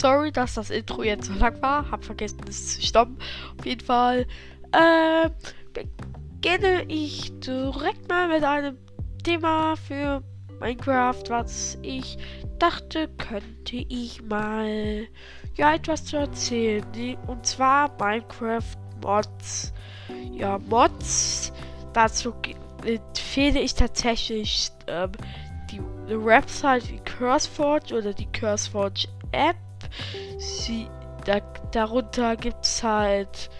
Sorry, dass das Intro jetzt so lang war. Hab vergessen, es zu stoppen. Auf jeden Fall äh, beginne ich direkt mal mit einem Thema für Minecraft, was ich dachte, könnte ich mal ja etwas zu erzählen. Und zwar Minecraft Mods. Ja, Mods. Dazu empfehle ich tatsächlich ähm, die, die Website wie CurseForge oder die CurseForge App. Sie, da, darunter gibt es halt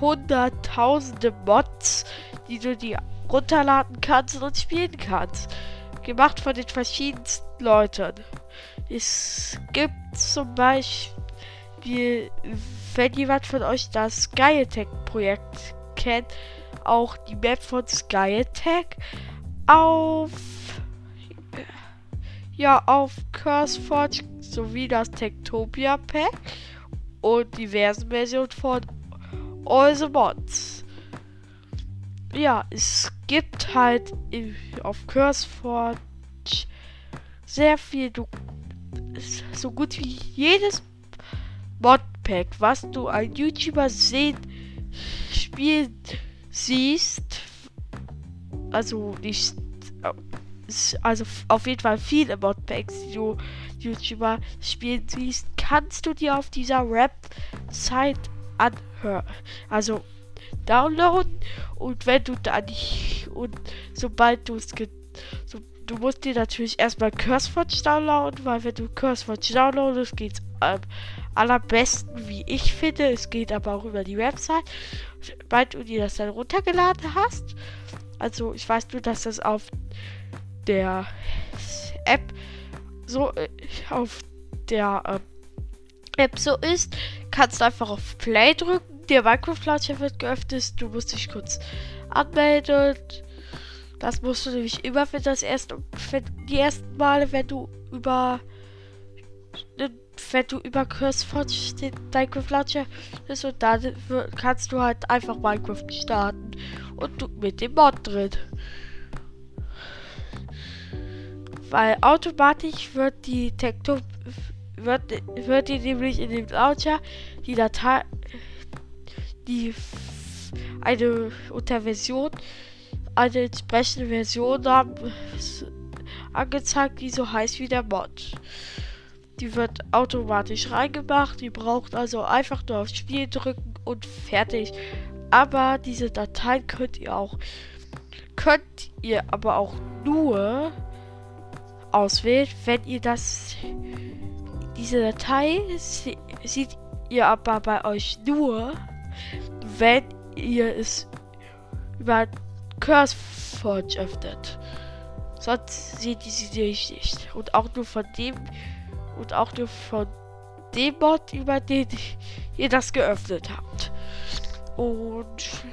hunderttausende Mods, die du die runterladen kannst und spielen kannst. Gemacht von den verschiedensten Leuten. Es gibt zum Beispiel, wenn jemand von euch das Skytech-Projekt kennt, auch die Map von Skytech auf ja auf CurseForge sowie das Techtopia Pack und diverse Versionen von All the Mods. Ja, es gibt halt auf CurseForge sehr viel, du, so gut wie jedes Modpack, was du ein YouTuber sehen, spielen siehst, also nicht, also auf jeden Fall viele Modpacks, die du YouTuber spielen siehst, kannst du dir auf dieser Website anhören. Also downloaden und wenn du dann und sobald du es so, du musst dir natürlich erstmal CurseForge downloaden, weil wenn du CurseForge downloadest, geht's am allerbesten, wie ich finde. Es geht aber auch über die Website. Sobald du dir das dann runtergeladen hast, also ich weiß nur, dass das auf der App so äh, auf der äh, App so ist, kannst du einfach auf Play drücken. Der Minecraft-Launcher wird geöffnet. Du musst dich kurz anmelden. Das musst du nämlich immer für das erste, für die ersten Male, wenn du über, wenn du über CurseForge den Minecraft Launcher bist und dann kannst du halt einfach Minecraft starten und du mit dem Mod drin. Weil automatisch wird die Tekto wird, wird die nämlich in dem Launcher die Datei die eine unter Version eine entsprechende Version haben angezeigt, die so heißt wie der Mod. Die wird automatisch reingemacht, die braucht also einfach nur auf Spiel drücken und fertig. Aber diese Dateien könnt ihr auch könnt ihr aber auch nur auswählen, wenn ihr das diese Datei seht ihr aber bei euch nur, wenn ihr es über CurseForge öffnet. Sonst seht ihr sie nicht. Und auch nur von dem und auch nur von dem Mod, über den ihr das geöffnet habt. Und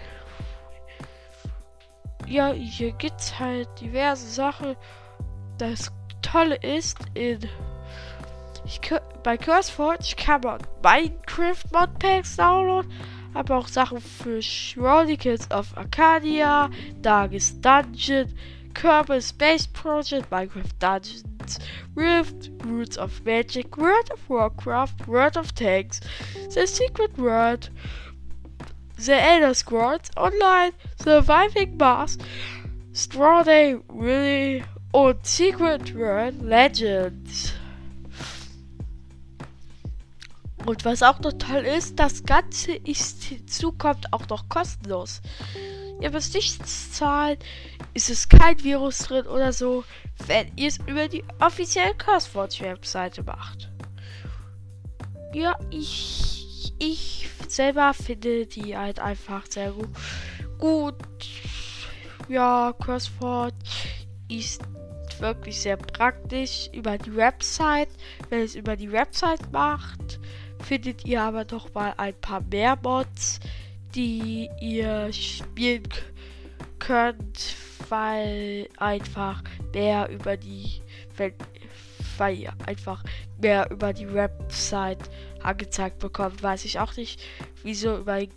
ja, hier gibt's halt diverse Sachen. Das Tolle ist, in ich, bei CurseForge kann man Minecraft Modpacks downloaden aber auch Sachen für Chronicles of Arcadia, Darkest Dungeon, Kerbal Space Project, Minecraft Dungeons, Rift, Roots of Magic, World of Warcraft, World of Tanks, The Secret World, The Elder Scrolls Online, Surviving Mars, Straw Day Really und Secret World Legends. Und was auch noch toll ist, das Ganze ist hinzukommt auch noch kostenlos. Ihr müsst nichts zahlen, ist es kein Virus drin oder so, wenn ihr es über die offizielle CurseForge-Webseite macht. Ja, ich, ich selber finde die halt einfach sehr gut. Gut, ja, CurseForge ist wirklich sehr praktisch über die Website. Wenn es über die Website macht, findet ihr aber doch mal ein paar mehr Mods, die ihr spielen könnt, weil einfach mehr über die, weil ihr einfach mehr über die Website angezeigt bekommt. Weiß ich auch nicht, wieso über die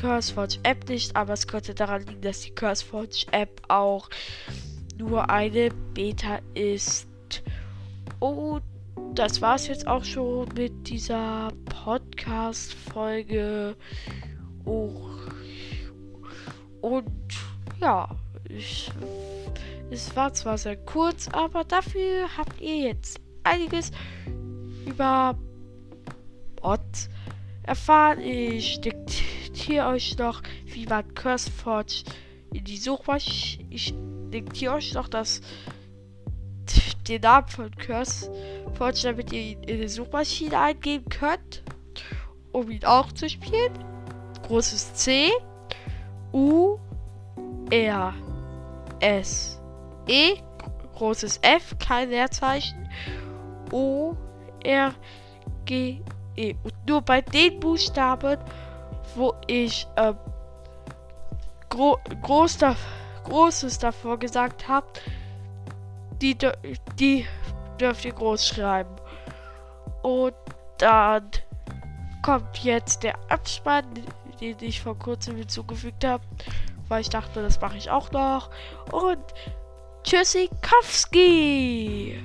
CurseForge App nicht, aber es könnte daran liegen, dass die CurseForge App auch nur eine Beta ist. Und das war's jetzt auch schon mit dieser Podcast-Folge. Oh. Und ja, ich, es war zwar sehr kurz, aber dafür habt ihr jetzt einiges über Bots erfahren. Ich diktiere euch noch, wie man CurseForge in die Suchmaschine. Diktiere euch noch das den Namen von CurseForge, damit ihr ihn in die Suchmaschine eingeben könnt, um ihn auch zu spielen. Großes C. U. R. S. E. Großes F, kein Leerzeichen. O R. G. E. Und nur bei den Buchstaben, wo ich ähm, gro groß da Großes davor gesagt habe, die, die dürft ihr groß schreiben. Und dann kommt jetzt der Abspann, den ich vor kurzem hinzugefügt habe, weil ich dachte, das mache ich auch noch. Und Tschüssikowski!